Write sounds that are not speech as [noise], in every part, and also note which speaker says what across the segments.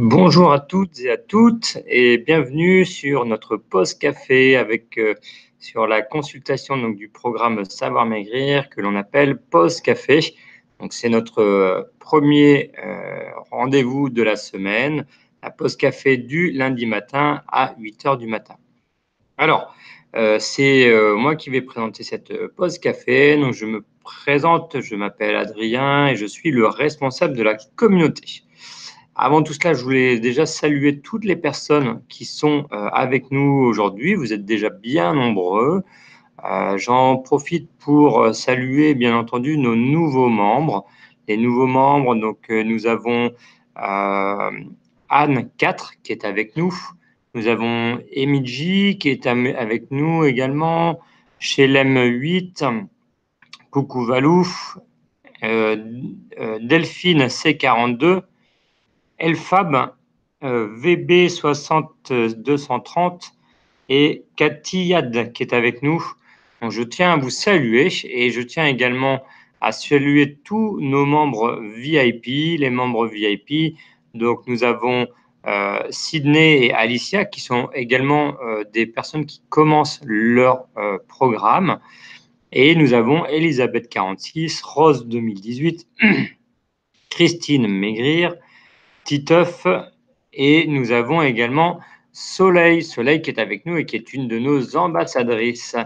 Speaker 1: Bonjour à toutes et à toutes et bienvenue sur notre pause café avec euh, sur la consultation du programme Savoir Maigrir que l'on appelle pause café. Donc c'est notre euh, premier euh, rendez-vous de la semaine, la pause café du lundi matin à 8 heures du matin. Alors, c'est moi qui vais présenter cette pause café. Donc je me présente, je m'appelle Adrien et je suis le responsable de la communauté. Avant tout cela, je voulais déjà saluer toutes les personnes qui sont euh, avec nous aujourd'hui. Vous êtes déjà bien nombreux. Euh, j'en profite pour euh, saluer, bien entendu, nos nouveaux membres. Les nouveaux membres, donc nous avons Anne 4 qui est avec nous. Nous avons Emidji qui est avec nous également. Lem 8, Coucou Valouf, Delphine C42, Elfab euh, VB 6230 et Yad qui est avec nous. je tiens à vous saluer et je tiens également à saluer tous nos membres VIP, les membres VIP. Donc nous avons euh, Sydney et Alicia qui sont également euh, des personnes qui commencent leur programme. Et nous avons Elisabeth 46, Rose 2018, [clears throat] Christine Maigrir, Titeuf et nous avons également Soleil, Soleil qui est avec nous et qui est une de nos ambassadrices,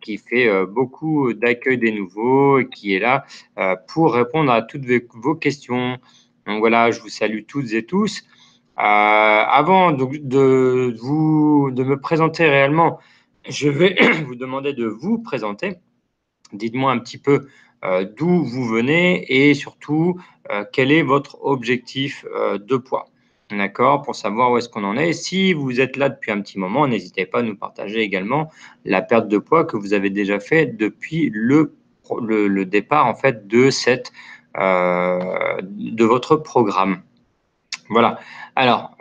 Speaker 1: qui fait euh, beaucoup d'accueil des nouveaux et qui est là euh, pour répondre à toutes vos questions. Donc voilà, je vous salue toutes et tous. Euh, avant de, vous, de me présenter réellement, je vais [clears throat] vous demander de vous présenter. Dites-moi un petit peu d'où vous venez et surtout euh, quel est votre objectif euh, de poids. D'accord? Pour savoir où est-ce qu'on en est. Si vous êtes là depuis un petit moment, n'hésitez pas à nous partager également la perte de poids que vous avez déjà fait depuis le, le, départ en fait de cette de votre programme. Voilà. Alors,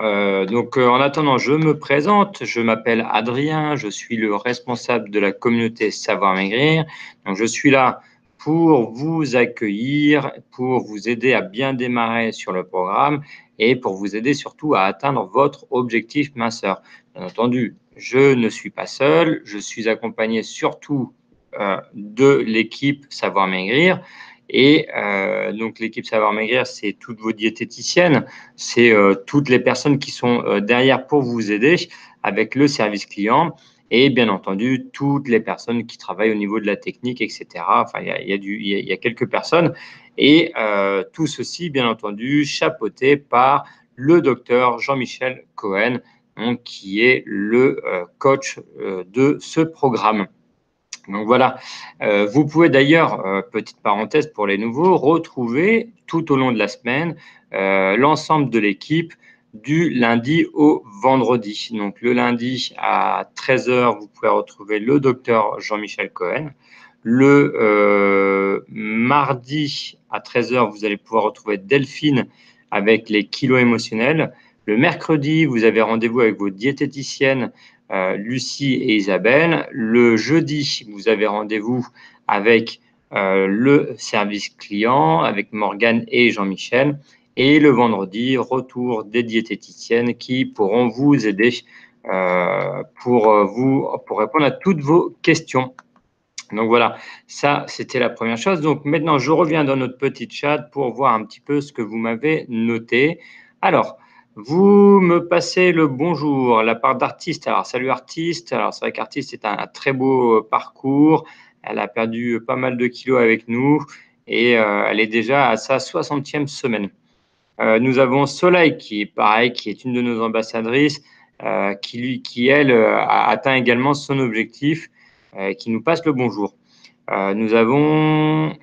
Speaker 1: donc, en attendant, je me présente. Je m'appelle Adrien. Je suis le responsable de la communauté Savoir Maigrir. Donc, je suis là pour vous accueillir, pour vous aider à bien démarrer sur le programme et pour vous aider surtout à atteindre votre objectif minceur. Bien entendu, je ne suis pas seul, je suis accompagné surtout euh, de l'équipe Savoir Maigrir. Et euh, donc l'équipe Savoir Maigrir, c'est toutes vos diététiciennes, c'est euh, toutes les personnes qui sont derrière pour vous aider avec le service client et bien entendu toutes les personnes qui travaillent au niveau de la technique, etc. Enfin, il y a, quelques personnes et euh, tout ceci, bien entendu, chapeauté par le docteur Jean-Michel Cohen, qui est le euh, coach euh, de ce programme. Donc voilà, vous pouvez d'ailleurs, petite parenthèse pour les nouveaux, retrouver tout au long de la semaine l'ensemble de l'équipe du lundi au vendredi. Donc le lundi à 13h, vous pouvez retrouver le docteur Jean-Michel Cohen. Le euh, mardi à 13h, vous allez pouvoir retrouver Delphine avec les kilos émotionnels. Le mercredi, vous avez rendez-vous avec vos diététiciennes euh, Lucie et Isabelle. Le jeudi, vous avez rendez-vous avec euh, le service client, avec Morgane et Jean-Michel. Et le vendredi, retour des diététiciennes qui pourront vous aider euh, pour, euh, vous, pour répondre à toutes vos questions. Donc voilà, ça c'était la première chose. Donc maintenant, je reviens dans notre petit chat pour voir un petit peu ce que vous m'avez noté. Alors, vous me passez le bonjour, la part d'artiste. Alors, salut artiste. Alors, c'est vrai qu'artiste est un, très beau parcours. Elle a perdu pas mal de kilos avec nous et euh, elle est déjà à sa 60e semaine. Euh, nous avons Soleil qui est pareil, qui est une de nos ambassadrices, euh, qui, lui, qui elle euh, a atteint également son objectif, qui nous passe le bonjour. nous avons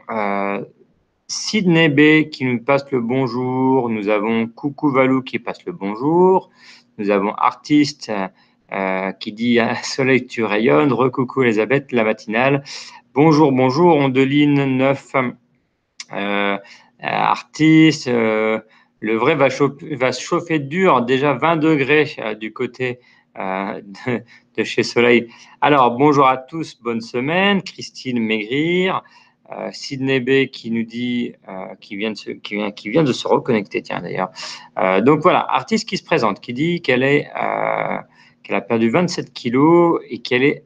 Speaker 1: Sydney B qui nous passe le bonjour. Nous avons Coucou Valou qui passe le bonjour. Nous avons Artiste qui dit Soleil, tu rayonnes. Recoucou Elisabeth, la matinale. Bonjour, bonjour. Ondeline 9. artiste. Le vrai va chauffer, va chauffer dur, déjà 20 degrés euh, du côté euh, de, chez Soleil. Alors, bonjour à tous, bonne semaine. Christine Maigrir. Euh, Sydney B qui nous dit, euh, qui, vient de se, reconnecter, tiens d'ailleurs. Donc voilà, artiste qui se présente, qui dit qu'elle est, qu'elle a perdu 27 kilos et qu'elle est,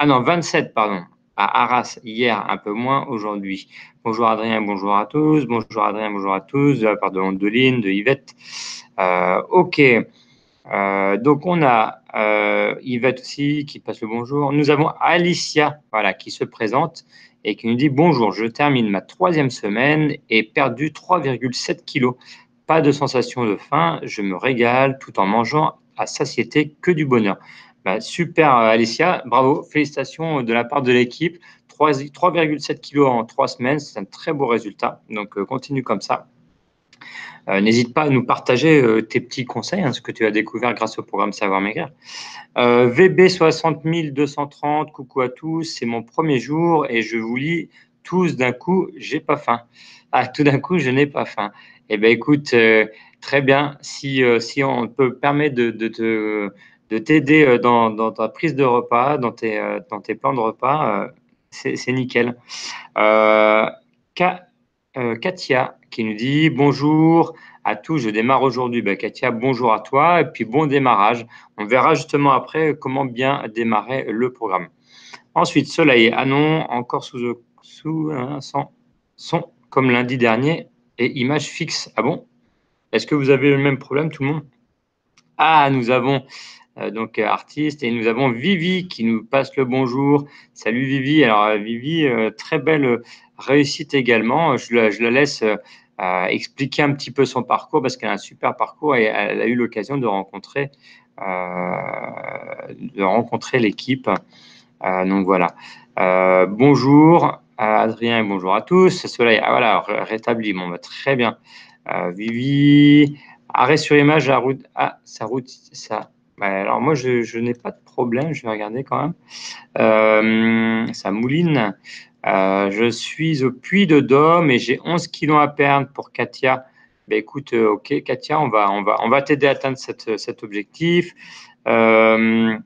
Speaker 1: ah non, 27, pardon, à Arras hier, un peu moins aujourd'hui. Bonjour Adrien, bonjour à tous. Bonjour Adrien, bonjour à tous. De la de Andeline, de Yvette. ok. donc on a Yvette aussi qui passe le bonjour. Nous avons Alicia, qui se présente et qui nous dit Bonjour, je termine ma troisième semaine et perdu 3,7 kilos. Pas de sensation de faim, je me régale tout en mangeant à satiété que du bonheur. Bah, super Alicia, bravo, félicitations de la part de l'équipe. 3,7 kilos en trois semaines, c'est un très beau résultat. Donc euh, continue comme ça. Euh, n'hésite pas à nous partager euh, tes petits conseils, hein, ce que tu as découvert grâce au programme Savoir Maigrir. Euh, VB 60230, coucou à tous, c'est mon premier jour et je vous lis tous d'un coup, j'ai pas faim. Ah, tout d'un coup, je n'ai pas faim. Eh bien, écoute, très bien. Si, on peut permettre de, de, t'aider dans, dans, ta prise de repas, dans tes, tes plans de repas, c'est nickel. Katia qui nous dit bonjour à tous, je démarre aujourd'hui. Ben, Katia, bonjour à toi et puis bon démarrage. On verra justement après comment bien démarrer le programme. Ensuite, Soleil, ah non, encore sous, sous un son, comme lundi dernier et image fixe. Ah bon? Est-ce que vous avez le même problème tout le monde? Ah, nous avons euh, donc artiste et nous avons Vivi qui nous passe le bonjour. Salut Vivi. Alors Vivi, euh, très belle réussite également. Je la, laisse expliquer un petit peu son parcours parce qu'elle a un super parcours et elle a eu l'occasion de rencontrer, euh, rencontrer l'équipe. Euh, donc voilà. Euh, bonjour Adrien et bonjour à tous. Soleil, ah, voilà, rétabli. Bon, bah, très bien. Vivi, arrêt sur image, la route. Ah, sa route, ça. Bah, alors moi, je, n'ai pas de problème. Je vais regarder quand même. ça mouline. Euh, je suis au puits de Dôme et j'ai 11 kilos à perdre pour Katia. Ben écoute, euh, ok, Katia, on va, on va, t'aider à atteindre cet objectif. Euh,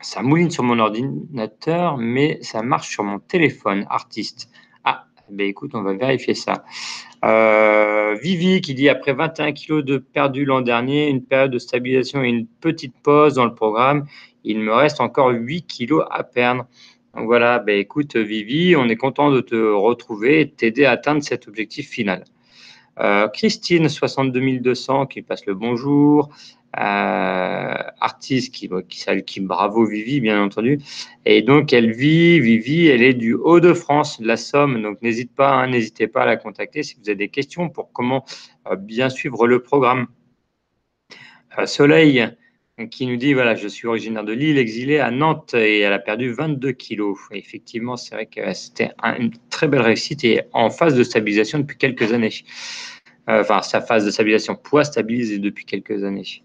Speaker 1: ça mouline sur mon ordinateur, mais ça marche sur mon téléphone, artiste. Ah, ben écoute, on va vérifier ça. Vivi qui dit après 21 kilos de perdu l'an dernier, une période de stabilisation et une petite pause dans le programme, il me reste encore 8 kilos à perdre. Donc voilà, ben écoute Vivi, on est content de te retrouver et de t'aider à atteindre cet objectif final. Euh, Christine, 62200, qui passe le bonjour. Euh, artiste qui, qui bravo Vivi, bien entendu. Et donc, elle vit, Vivi, elle est du Haut-de-France, de la Somme. Donc, n'hésite pas, hein, n'hésitez pas à la contacter si vous avez des questions pour comment euh, bien suivre le programme. Soleil, qui nous dit voilà, je suis originaire de Lille, exilée à Nantes et elle a perdu 22 kilos. effectivement, c'est vrai que c'était une très belle réussite et en phase de stabilisation depuis quelques années. Euh, enfin, sa phase de stabilisation poids stabilisée depuis quelques années.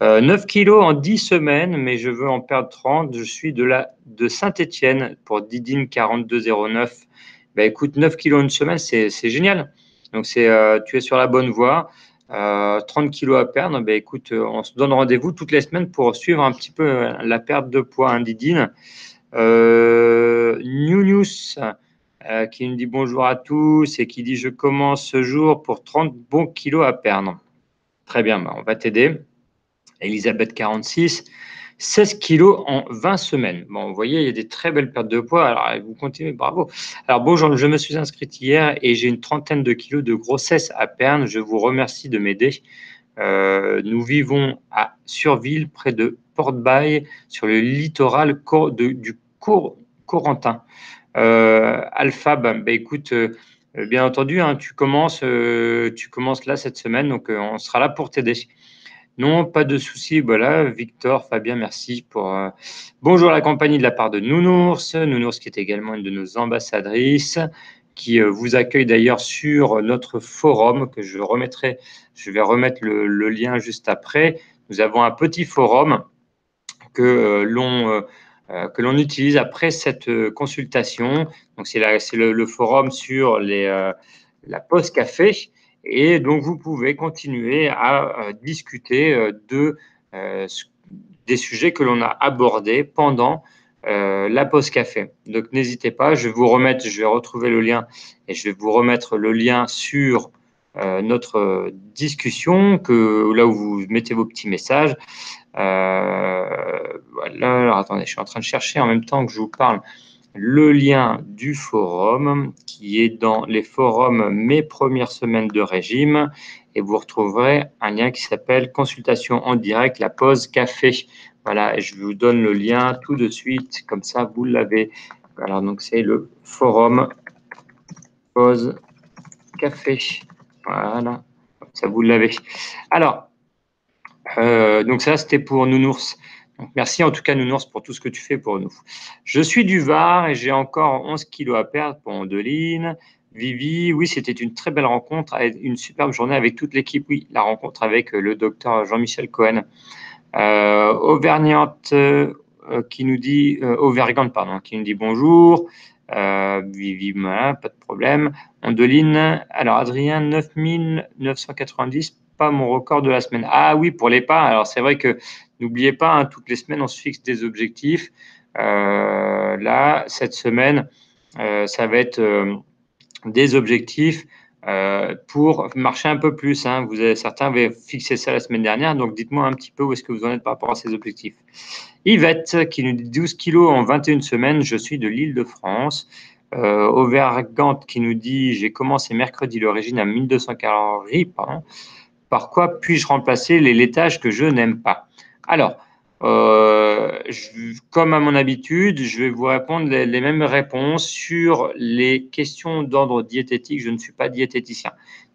Speaker 1: 9 euh, kilos en 10 semaines, mais je veux en perdre 30. Je suis de, Saint-Etienne pour Didine 4209. Ben, écoute, 9 kilos en une semaine, c'est génial. Donc, euh, tu es sur la bonne voie. 30 euh, kilos à perdre, ben écoute, on se donne rendez-vous toutes les semaines pour suivre un petit peu la perte de poids indidine. Euh, qui nous dit bonjour à tous et qui dit je commence ce jour pour 30 bons kilos à perdre. Très bien, ben, on va t'aider. Elisabeth 46, 16 kilos en 20 semaines. Bon, vous voyez, il y a des très belles pertes de poids. Alors, vous continuez, bravo. Alors, bonjour, je me suis inscrite hier et j'ai une trentaine de kilos de grossesse à perdre. Je vous remercie de m'aider. Euh, nous vivons à Surville, près de Port-Bail, sur le littoral du Corentin. Euh, Alpha, ben, ben écoute, euh, bien entendu, hein, tu, commences, tu commences là cette semaine, donc on sera là pour t'aider. Non, pas de souci. Voilà, Victor, Fabien, merci pour. Euh, bonjour à la compagnie de la part de Nounours. Nounours qui est également une de nos ambassadrices, qui euh, vous accueille d'ailleurs sur notre forum que je remettrai. Je vais remettre le, lien juste après. Nous avons un petit forum que euh, l'on utilise après cette consultation. C'est le, forum sur la pause café. Et donc, vous pouvez continuer à euh, discuter euh, de, euh, des sujets que l'on a abordés pendant la pause café. Donc n'hésitez pas, je vais vous remettre, je vais retrouver le lien et je vais vous remettre le lien sur notre discussion, que là où vous mettez vos petits messages. voilà, alors attendez, je suis en train de chercher en même temps que je vous parle le lien du forum qui est dans les forums Mes premières semaines de régime et vous retrouverez un lien qui s'appelle consultation en direct, la pause café. Voilà, je vous donne le lien tout de suite, comme ça vous l'avez. Alors donc c'est le forum pause café. Voilà, ça vous l'avez. Alors, euh, donc ça c'était pour Nounours merci en tout cas, Nounours, pour tout ce que tu fais pour nous. Je suis du Var et j'ai encore 11 kilos à perdre pour Andeline. Vivi, oui, c'était une très belle rencontre, une superbe journée avec toute l'équipe. Oui, la rencontre avec euh, le docteur Jean-Michel Cohen. Euh, Auvergnante euh, qui nous dit, euh, pardon, qui nous dit bonjour. Euh, Vivi, pas de problème. Andeline, alors Adrien, 9990 pas mon record de la semaine. Ah oui, pour les pas. Alors c'est vrai que n'oubliez pas, hein, toutes les semaines, on se fixe des objectifs. Euh, là, cette semaine, euh, ça va être euh, des objectifs pour marcher un peu plus. Hein. Vous avez, certains avaient fixé ça la semaine dernière, donc dites-moi un petit peu où est-ce que vous en êtes par rapport à ces objectifs. Yvette, qui nous dit 12 kilos en 21 semaines, je suis de l'île de France. Euh, qui nous dit j'ai commencé mercredi l'origine à 1200 calories. Par quoi puis-je remplacer les laitages que je n'aime pas? Alors, euh, comme à mon habitude, je vais vous répondre les, mêmes réponses sur les questions d'ordre diététique. Je ne suis pas diététicien,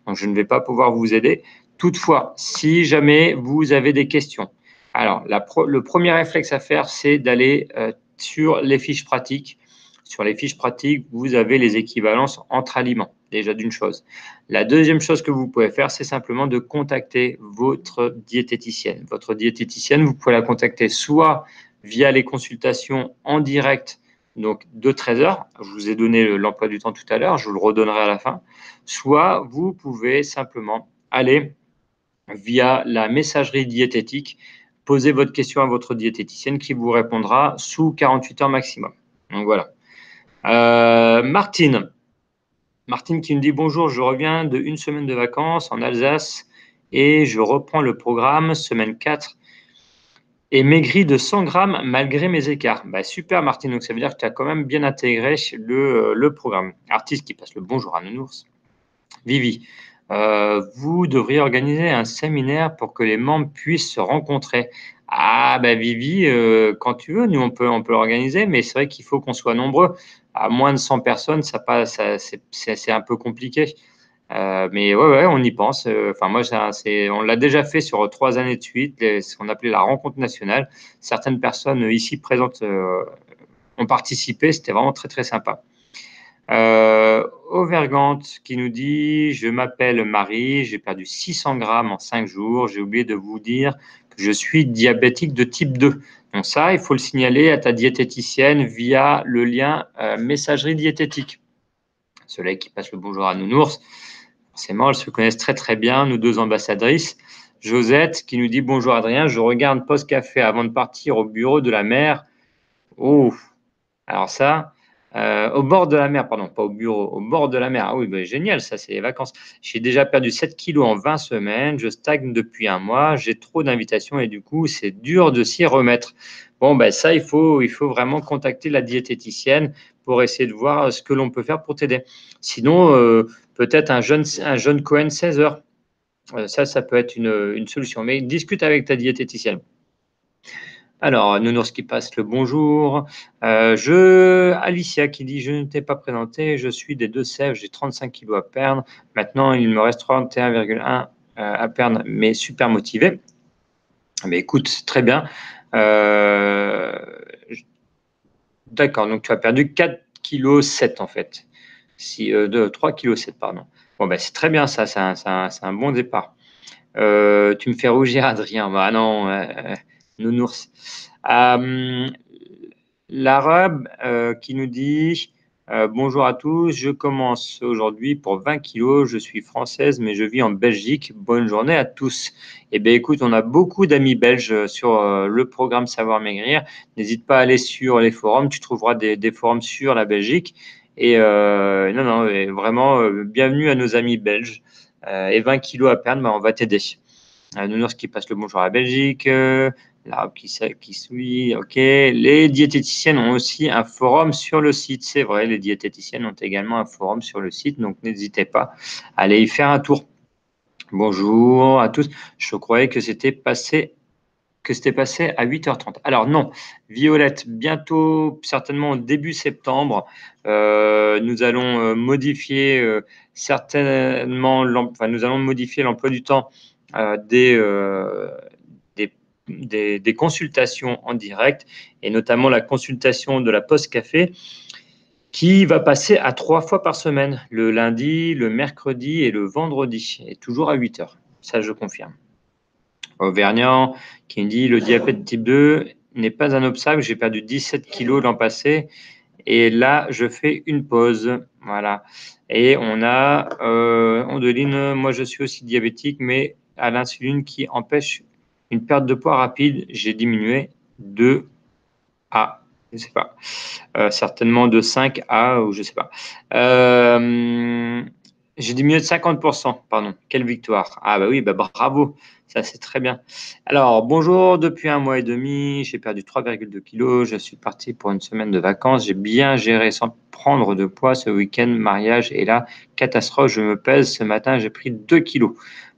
Speaker 1: donc je ne vais pas pouvoir vous aider. Toutefois, si jamais vous avez des questions, alors le premier réflexe à faire, c'est d'aller euh, sur les fiches pratiques. Sur les fiches pratiques, vous avez les équivalences entre aliments déjà d'une chose. La deuxième chose que vous pouvez faire, c'est simplement de contacter votre diététicienne. Votre diététicienne, vous pouvez la contacter soit via les consultations en direct, donc de 13 heures. Je vous ai donné l'emploi du temps tout à l'heure, je vous le redonnerai à la fin. Soit vous pouvez simplement aller via la messagerie diététique, poser votre question à votre diététicienne qui vous répondra sous 48 heures maximum. Donc voilà. Euh, Martine, Martine qui nous dit bonjour, je reviens de une semaine de vacances en Alsace et je reprends le programme semaine 4 et maigri de 100 grammes malgré mes écarts. Bah, super Martine, donc ça veut dire que tu as quand même bien intégré le, programme. Artiste qui passe le bonjour à Nounours. Vivi, euh, vous devriez organiser un séminaire pour que les membres puissent se rencontrer. Ah, ben Vivi, euh, quand tu veux, nous, on peut, on peut l'organiser, mais c'est vrai qu'il faut qu'on soit nombreux. À moins de 100 personnes, ça, passe, c'est un peu compliqué. Euh, mais ouais, on y pense. Euh, enfin, moi, on l'a déjà fait sur trois années de suite, ce qu'on appelait la rencontre nationale. Certaines personnes ici présentes ont participé, c'était vraiment très, très sympa. Euh, qui nous dit Je m'appelle Marie, j'ai perdu 600 grammes en 5 jours. J'ai oublié de vous dire je suis diabétique de type 2. Donc ça, il faut le signaler à ta diététicienne via le lien euh, messagerie diététique. Ceux-là qui passent le bonjour à Nounours, forcément, elles se connaissent très très bien, nous deux ambassadrices. Josette qui nous dit bonjour Adrien, je regarde Post Café avant de partir au bureau de la mer. Oh, alors ça, euh, au bord de la mer, pardon, pas au bureau, au bord de la mer. Ah oui, bah, génial, ça, c'est les vacances. J'ai déjà perdu 7 kilos en 20 semaines, je stagne depuis un mois, j'ai trop d'invitations et du coup, c'est dur de s'y remettre. Bon, ben ça, il faut, vraiment contacter la diététicienne pour essayer de voir ce que l'on peut faire pour t'aider. Sinon, euh, peut-être un jeune, un jeune Cohen 16 heures. Euh, ça, ça peut être une solution. Mais discute avec ta diététicienne. Alors, Nounours qui passe le bonjour. Euh, je, Alicia qui dit Je ne t'ai pas présenté, je suis des Deux-Sèvres, j'ai 35 kilos à perdre. Maintenant, il me reste 31,1 euh, à perdre, mais super motivé. Mais écoute, très bien. Euh, d'accord, donc tu as perdu 4 kg 7 en fait. Si, de 3 kg 7, pardon. Bon, ben, c'est très bien ça, c'est un, bon départ. tu me fais rougir, Adrien. Bah non nounours. Euh, L'arabe euh, qui nous dit Euh, bonjour à tous, je commence aujourd'hui pour 20 kilos. Je suis française, mais je vis en Belgique. Bonne journée à tous. Eh bien, écoute, on a beaucoup d'amis belges sur euh, le programme Savoir Maigrir. N'hésite pas à aller sur les forums. Tu trouveras des, forums sur la Belgique. Et non, non, vraiment, bienvenue à nos amis belges. et 20 kilos à perdre, ben, on va t'aider. Nounours qui passe le bonjour à la Belgique qui, qui suit, ok. Les diététiciennes ont aussi un forum sur le site, c'est vrai, les diététiciennes ont également un forum sur le site, donc n'hésitez pas à aller y faire un tour. Bonjour à tous, je croyais que c'était passé que c'était passé à 8h30. Alors non, Violette, bientôt, certainement début septembre, euh, nous allons euh, modifier euh, certainement, enfin, nous allons modifier l'emploi du temps des, des, consultations en direct et notamment la consultation de la Poste Café qui va passer à trois fois par semaine, le lundi, le mercredi et le vendredi, et toujours à 8 heures. Ça, je confirme. Auvergnat qui me dit le diabète type 2 n'est pas un obstacle. J'ai perdu 17 kilos l'an passé et là, je fais une pause. Voilà. Et on a euh, Ondeline, moi je suis aussi diabétique, mais à l'insuline qui empêche une perte de poids rapide, j'ai diminué de à, je sais pas, euh, certainement de 5 à, ou je sais pas. Euh, j'ai diminué de 50%, pardon. Quelle victoire. Ah bah oui, bah bravo. Ça, c'est très bien. Alors, bonjour, depuis un mois et demi, j'ai perdu 3,2 kilos. Je suis parti pour une semaine de vacances. J'ai bien géré sans prendre de poids ce week-end, mariage. Et là, catastrophe, je me pèse. Ce matin, j'ai pris 2 kilos.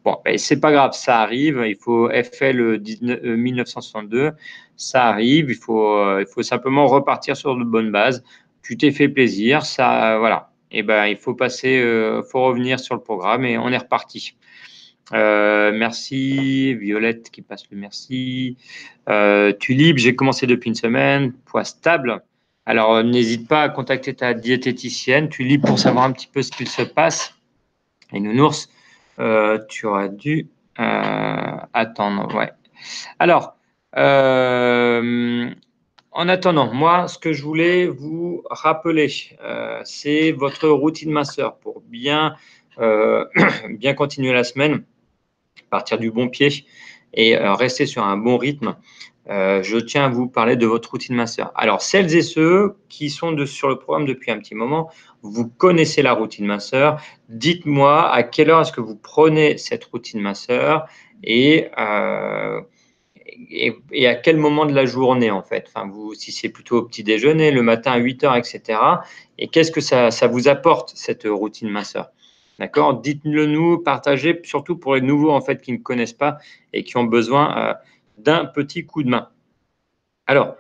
Speaker 1: Bon, c'est pas grave, ça arrive. Il faut FL 1962, ça arrive. Il faut, euh, il faut simplement repartir sur de bonnes bases. Tu t'es fait plaisir, ça, voilà. Et eh ben, il faut passer, euh, faut revenir sur le programme et on est reparti. Euh, merci, Violette qui passe le merci. Euh, Tulip, j'ai commencé depuis une semaine, poids stable. Alors, n'hésite pas à contacter ta diététicienne, Tulip, pour savoir un petit peu ce qu'il se passe. Et Nounours, euh, tu auras dû euh, attendre. Ouais. Alors, euh, en attendant, moi, ce que je voulais vous rappeler, c'est votre routine masseur pour [coughs] bien continuer la semaine, partir du bon pied et rester sur un bon rythme. Euh, je tiens à vous parler de votre routine masseur. Alors, celles et ceux qui sont sur le programme depuis un petit moment, vous connaissez la routine masseur. Dites-moi à quelle heure est-ce que vous prenez cette routine masseur et, et, à quel moment de la journée, en fait. Enfin, vous, si c'est plutôt au petit déjeuner, le matin à 8 heures, etc. Et qu'est-ce que ça, ça vous apporte, cette routine masseur D'accord? Dites-le nous, partagez, surtout pour les nouveaux, en fait, qui ne connaissent pas et qui ont besoin... Euh, d'un petit coup de main. Alors,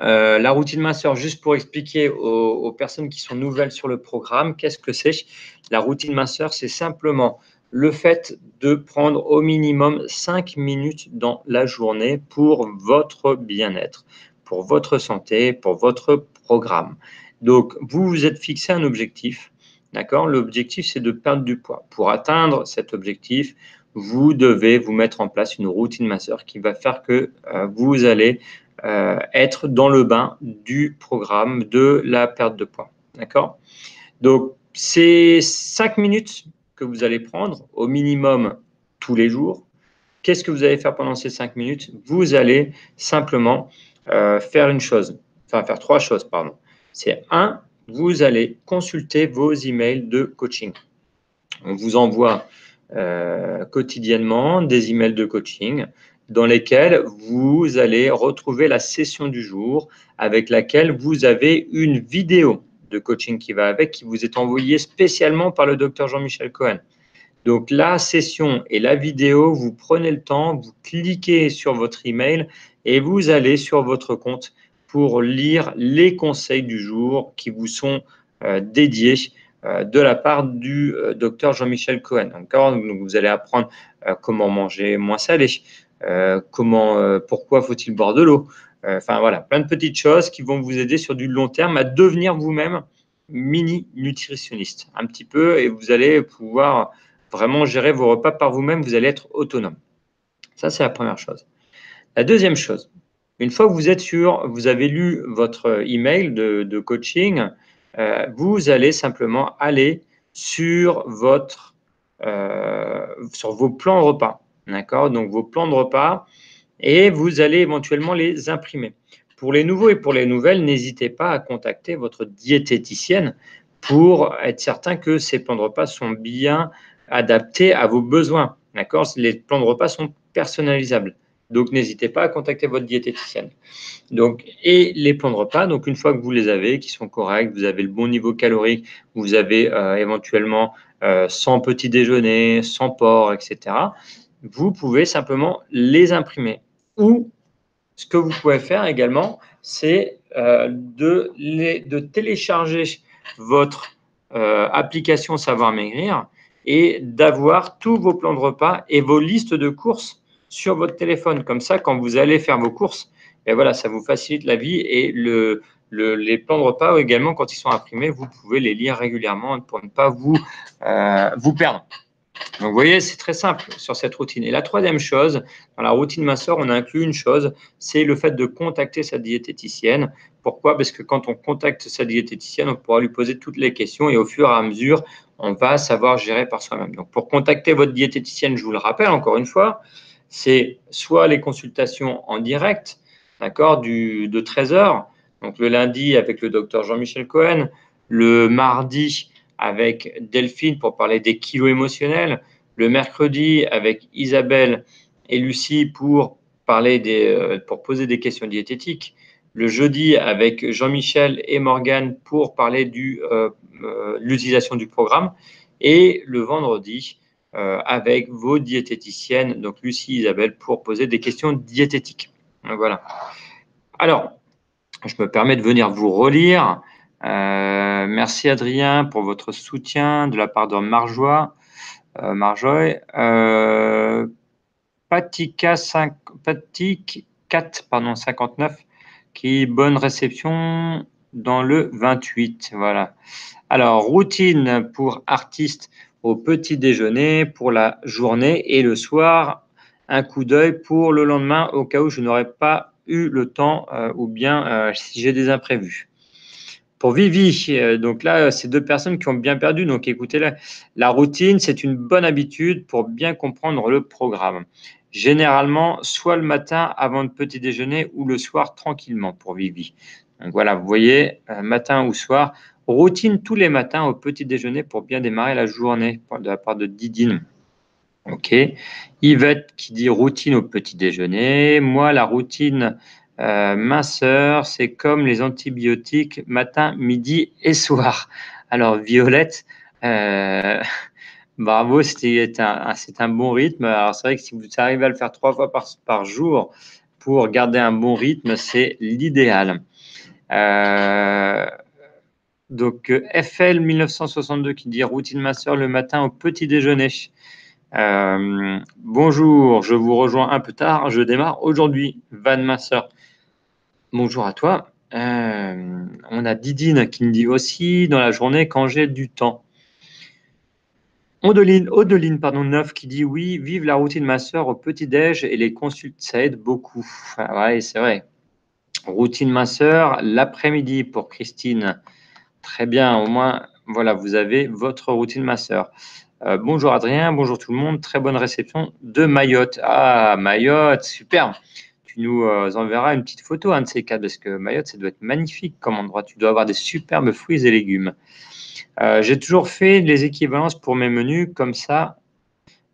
Speaker 1: euh, la routine masseur, juste pour expliquer aux, personnes qui sont nouvelles sur le programme, qu'est-ce que c'est? La routine masseur, c'est simplement le fait de prendre au minimum 5 minutes dans la journée pour votre bien-être, pour votre santé, pour votre programme. Donc, vous vous êtes fixé un objectif, d'accord? L'objectif, c'est de perdre du poids. Pour atteindre cet objectif, vous devez vous mettre en place une routine masseur qui va faire que euh, vous allez euh, être dans le bain du programme de la perte de poids. D'accord? Donc, c'est cinq minutes que vous allez prendre au minimum tous les jours. Qu'est-ce que vous allez faire pendant ces cinq minutes? Vous allez simplement euh, faire une chose, enfin faire trois choses, pardon. C'est un, vous allez consulter vos emails de coaching. On vous envoie euh, quotidiennement des emails de coaching dans lesquels vous allez retrouver la session du jour avec laquelle vous avez une vidéo de coaching qui va avec, qui vous est envoyée spécialement par le docteur Jean-Michel Cohen. Donc la session et la vidéo, vous prenez le temps, vous cliquez sur votre email et vous allez sur votre compte pour lire les conseils du jour qui vous sont euh, dédiés de la part du euh, docteur Jean-Michel Cohen. Vous allez apprendre euh, comment manger moins salé, comment, pourquoi faut-il boire de l'eau. Enfin voilà, plein de petites choses qui vont vous aider sur du long terme à devenir vous-même mini nutritionniste un petit peu et vous allez pouvoir vraiment gérer vos repas par vous-même, vous allez être autonome. Ça, c'est la première chose. La deuxième chose, une fois que vous êtes sûr, vous avez lu votre email de coaching, vous allez simplement aller sur votre sur vos plans repas. D'accord? Donc vos plans de repas et vous allez éventuellement les imprimer. Pour les nouveaux et pour les nouvelles, n'hésitez pas à contacter votre diététicienne pour être certain que ces plans de repas sont bien adaptés à vos besoins. D'accord? Les plans de repas sont personnalisables. Donc, n'hésitez pas à contacter votre diététicienne. Donc, et les plans de repas, donc une fois que vous les avez, qui sont corrects, vous avez le bon niveau calorique, vous avez euh, éventuellement euh, sans petit déjeuner, sans porc, etc. Vous pouvez simplement les imprimer. Ou ce que vous pouvez faire également, c'est euh, de, de, télécharger votre application Savoir Maigrir et d'avoir tous vos plans de repas et vos listes de courses sur votre téléphone. Comme ça, quand vous allez faire vos courses, et ben voilà, ça vous facilite la vie et le, les plans de repas également, quand ils sont imprimés, vous pouvez les lire régulièrement pour ne pas vous, euh, vous perdre. Donc, vous voyez, c'est très simple sur cette routine. Et la troisième chose, dans la routine minceur, on a inclus une chose, c'est le fait de contacter sa diététicienne. Pourquoi? Parce que quand on contacte sa diététicienne, on pourra lui poser toutes les questions et au fur et à mesure, on va savoir gérer par soi-même. Donc, pour contacter votre diététicienne, je vous le rappelle encore une fois, c'est soit les consultations en direct, d'accord, de 13 heures, donc le lundi avec le docteur Jean-Michel Cohen, le mardi avec Delphine pour parler des kilos émotionnels, le mercredi avec Isabelle et Lucie pour parler des, euh, pour poser des questions diététiques, le jeudi avec Jean-Michel et Morgane pour parler de euh, euh, l'utilisation du programme, et le vendredi avec vos diététiciennes, donc Lucie Isabelle, pour poser des questions diététiques. Voilà. Alors, je me permets de venir vous relire euh, merci Adrien pour votre soutien de la part de Marjoie. Euh, Marjoie. Euh, Patika 5, 4, pardon, 59, qui bonne réception dans le 28. Voilà. Alors, routine pour artiste au petit déjeuner, pour la journée et le soir, un coup d'œil pour le lendemain au cas où je n'aurais pas eu le temps ou bien si j'ai des imprévus. Pour Vivi, euh, donc là, c'est deux personnes qui ont bien perdu. Donc écoutez, là, la routine, c'est une bonne habitude pour bien comprendre le programme. Généralement, soit le matin avant le petit déjeuner ou le soir tranquillement pour Vivi. Donc voilà, vous voyez, euh, matin ou soir, routine tous les matins au petit déjeuner pour bien démarrer la journée de la part de Didine. Ok. Yvette qui dit routine au petit déjeuner. Moi, la routine euh, minceur, c'est comme les antibiotiques matin, midi et soir. Alors, Violette, euh, [laughs] bravo, c'est un, bon rythme. Alors, c'est vrai que si vous arrivez à le faire trois fois par, par jour pour garder un bon rythme, c'est l'idéal. Euh, donc, FL 1962 qui dit routine minceur le matin au petit déjeuner. bonjour, je vous rejoins un peu tard. Je démarre aujourd'hui. Van Minceur. Bonjour à toi. Euh, on a Didine qui me dit aussi dans la journée quand j'ai du temps. Odeline, Odeline pardon, 9 qui dit oui, vive la routine ma soeur au petit-déj et les consultes, ça aide beaucoup. Ah oui, c'est vrai. Routine ma soeur, l'après-midi pour Christine. Très bien, au moins, voilà, vous avez votre routine ma soeur. Euh, bonjour Adrien, bonjour tout le monde, très bonne réception de Mayotte. Ah, Mayotte, super tu nous euh, enverras une petite photo, un de ces cas, parce que Mayotte, ça doit être magnifique comme endroit. Tu dois avoir des superbes fruits et légumes. Euh, j'ai toujours fait les équivalences pour mes menus, comme ça,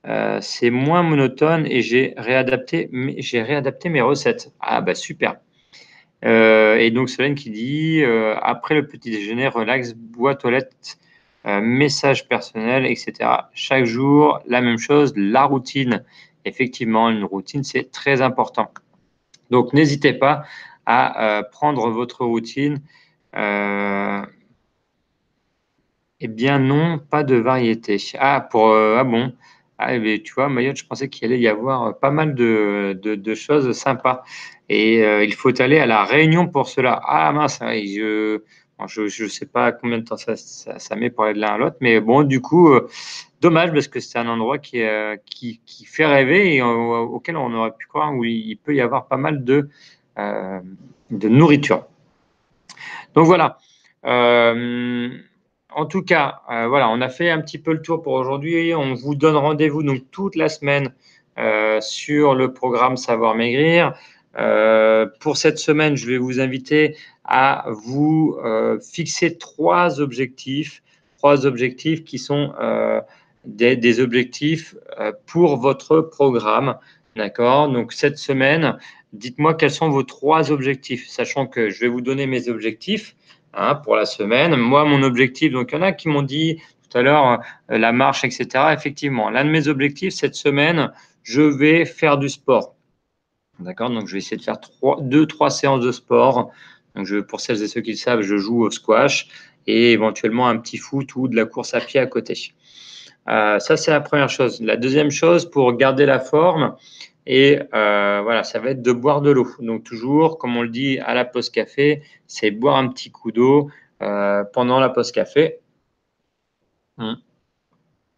Speaker 1: euh, c'est moins monotone et j'ai réadapté, réadapté mes recettes. Ah bah super. Et donc Solène qui dit après le petit déjeuner, relax, bois toilette, message personnel, etc. Chaque jour, la même chose, la routine. Effectivement, une routine, c'est très important. Donc, n'hésitez pas à euh, prendre votre routine. Euh, eh bien, non, pas de variété. Ah, pour, euh, ah bon, ah, mais tu vois, Mayotte, je pensais qu'il allait y avoir pas mal de, choses sympas. Et il faut aller à la Réunion pour cela. Ah mince, je je ne sais pas combien de temps ça, met pour aller de l'un à l'autre. Mais bon, du coup, dommage parce que c'est un endroit qui, fait rêver et auquel on aurait pu croire où il peut y avoir pas mal de nourriture. Donc voilà. En tout cas, voilà, on a fait un petit peu le tour pour aujourd'hui. On vous donne rendez-vous donc toute la semaine sur le programme Savoir Maigrir. pour cette semaine, je vais vous inviter à vous fixer trois objectifs, trois objectifs qui sont des, objectifs euh, pour votre programme. D'accord? Donc, cette semaine, dites-moi quels sont vos trois objectifs, sachant que je vais vous donner mes objectifs hein, pour la semaine. Moi, mon objectif, donc il y en a qui m'ont dit tout à l'heure euh, la marche, etc. Effectivement, l'un de mes objectifs cette semaine, je vais faire du sport. D'accord? Donc, je vais essayer de faire trois, deux, trois séances de sport. Donc, je, pour celles et ceux qui le savent, je joue au squash et éventuellement un petit foot ou de la course à pied à côté. Euh, ça, c'est la première chose. La deuxième chose, pour garder la forme, et euh, voilà, ça va être de boire de l'eau. Donc toujours, comme on le dit à la pause café, c'est boire un petit coup d'eau euh, pendant la pause café hmm.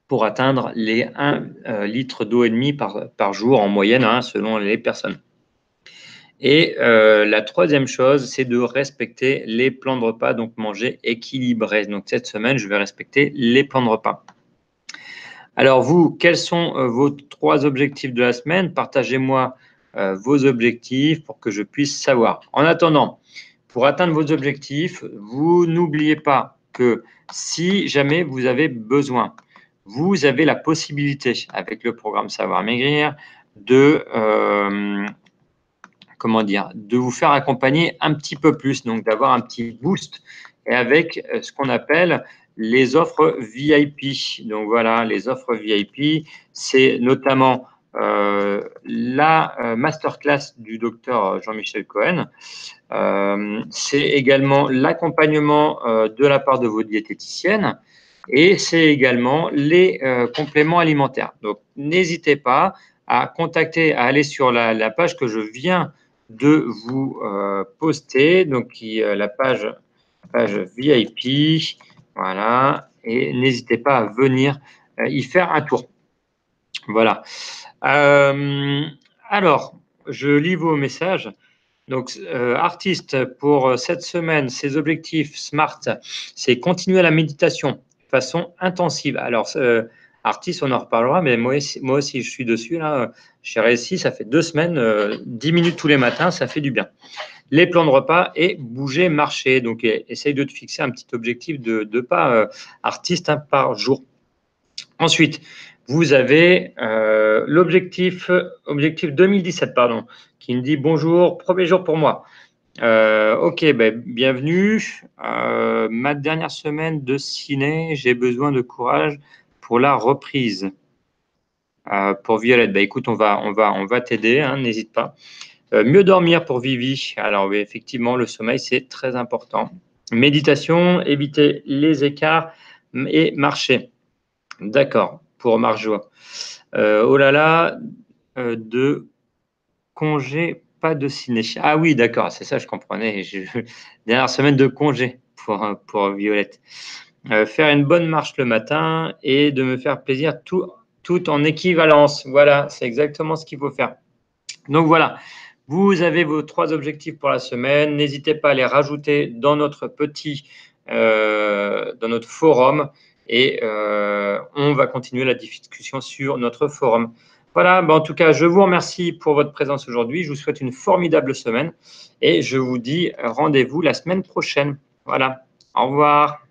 Speaker 1: pour atteindre les 1 litre d'eau et demi par, par jour en moyenne, hein, selon les personnes. Et la troisième chose, c'est de respecter les plans de repas, donc manger équilibré. Donc cette semaine, je vais respecter les plans de repas. Alors vous, quels sont euh, vos trois objectifs de la semaine? Partagez-moi euh, vos objectifs pour que je puisse savoir. En attendant, pour atteindre vos objectifs, vous n'oubliez pas que si jamais vous avez besoin, vous avez la possibilité avec le programme Savoir Maigrir de euh, comment dire, de vous faire accompagner un petit peu plus, donc d'avoir un petit boost et avec ce qu'on appelle les offres VIP. Donc voilà, les offres VIP, c'est notamment euh, la euh, masterclass du docteur Jean-Michel Cohen. Euh, c'est également l'accompagnement de la part de vos diététiciennes et c'est également les compléments alimentaires. Donc n'hésitez pas à contacter, à aller sur la, page que je viens de vous poster, donc la page VIP. Voilà. Et n'hésitez pas à venir euh, y faire un tour. Voilà. Euh, alors, je lis vos messages. Donc, euh, artiste, pour cette semaine, ses objectifs SMART, c'est continuer la méditation de façon intensive. Alors, artiste, on en reparlera, mais moi, moi aussi, je suis dessus. Là, j'ai réussi, ça fait deux semaines, 10 minutes tous les matins, ça fait du bien les plans de repas et bouger, marcher. Donc, essaye de te fixer un petit objectif de, de pas euh, artiste hein, par jour. Ensuite, vous avez euh, l'objectif objectif 2017, pardon, qui me dit bonjour, premier jour pour moi. Euh, ok, ben, bienvenue. ma dernière semaine de ciné, j'ai besoin de courage pour la reprise. pour Violette, ben, écoute, on va, on va, on va t'aider, hein, n'hésite pas. Euh, mieux dormir pour Vivi. Alors oui, effectivement, le sommeil, c'est très important. Méditation, éviter les écarts et marcher. D'accord, pour Marjoie. Euh, oh là là, euh, de congé, pas de ciné. Ah oui, d'accord, c'est ça, je comprenais. [laughs] Dernière semaine de congé pour, pour Violette. faire une bonne marche le matin et de me faire plaisir tout, tout en équivalence. Voilà, c'est exactement ce qu'il faut faire. Donc voilà, vous avez vos trois objectifs pour la semaine. N'hésitez pas à les rajouter dans notre petit, euh, dans notre forum et euh, on va continuer la discussion sur notre forum. Voilà, ben, en tout cas, je vous remercie pour votre présence aujourd'hui. Je vous souhaite une formidable semaine et je vous dis rendez-vous la semaine prochaine. Voilà, au revoir.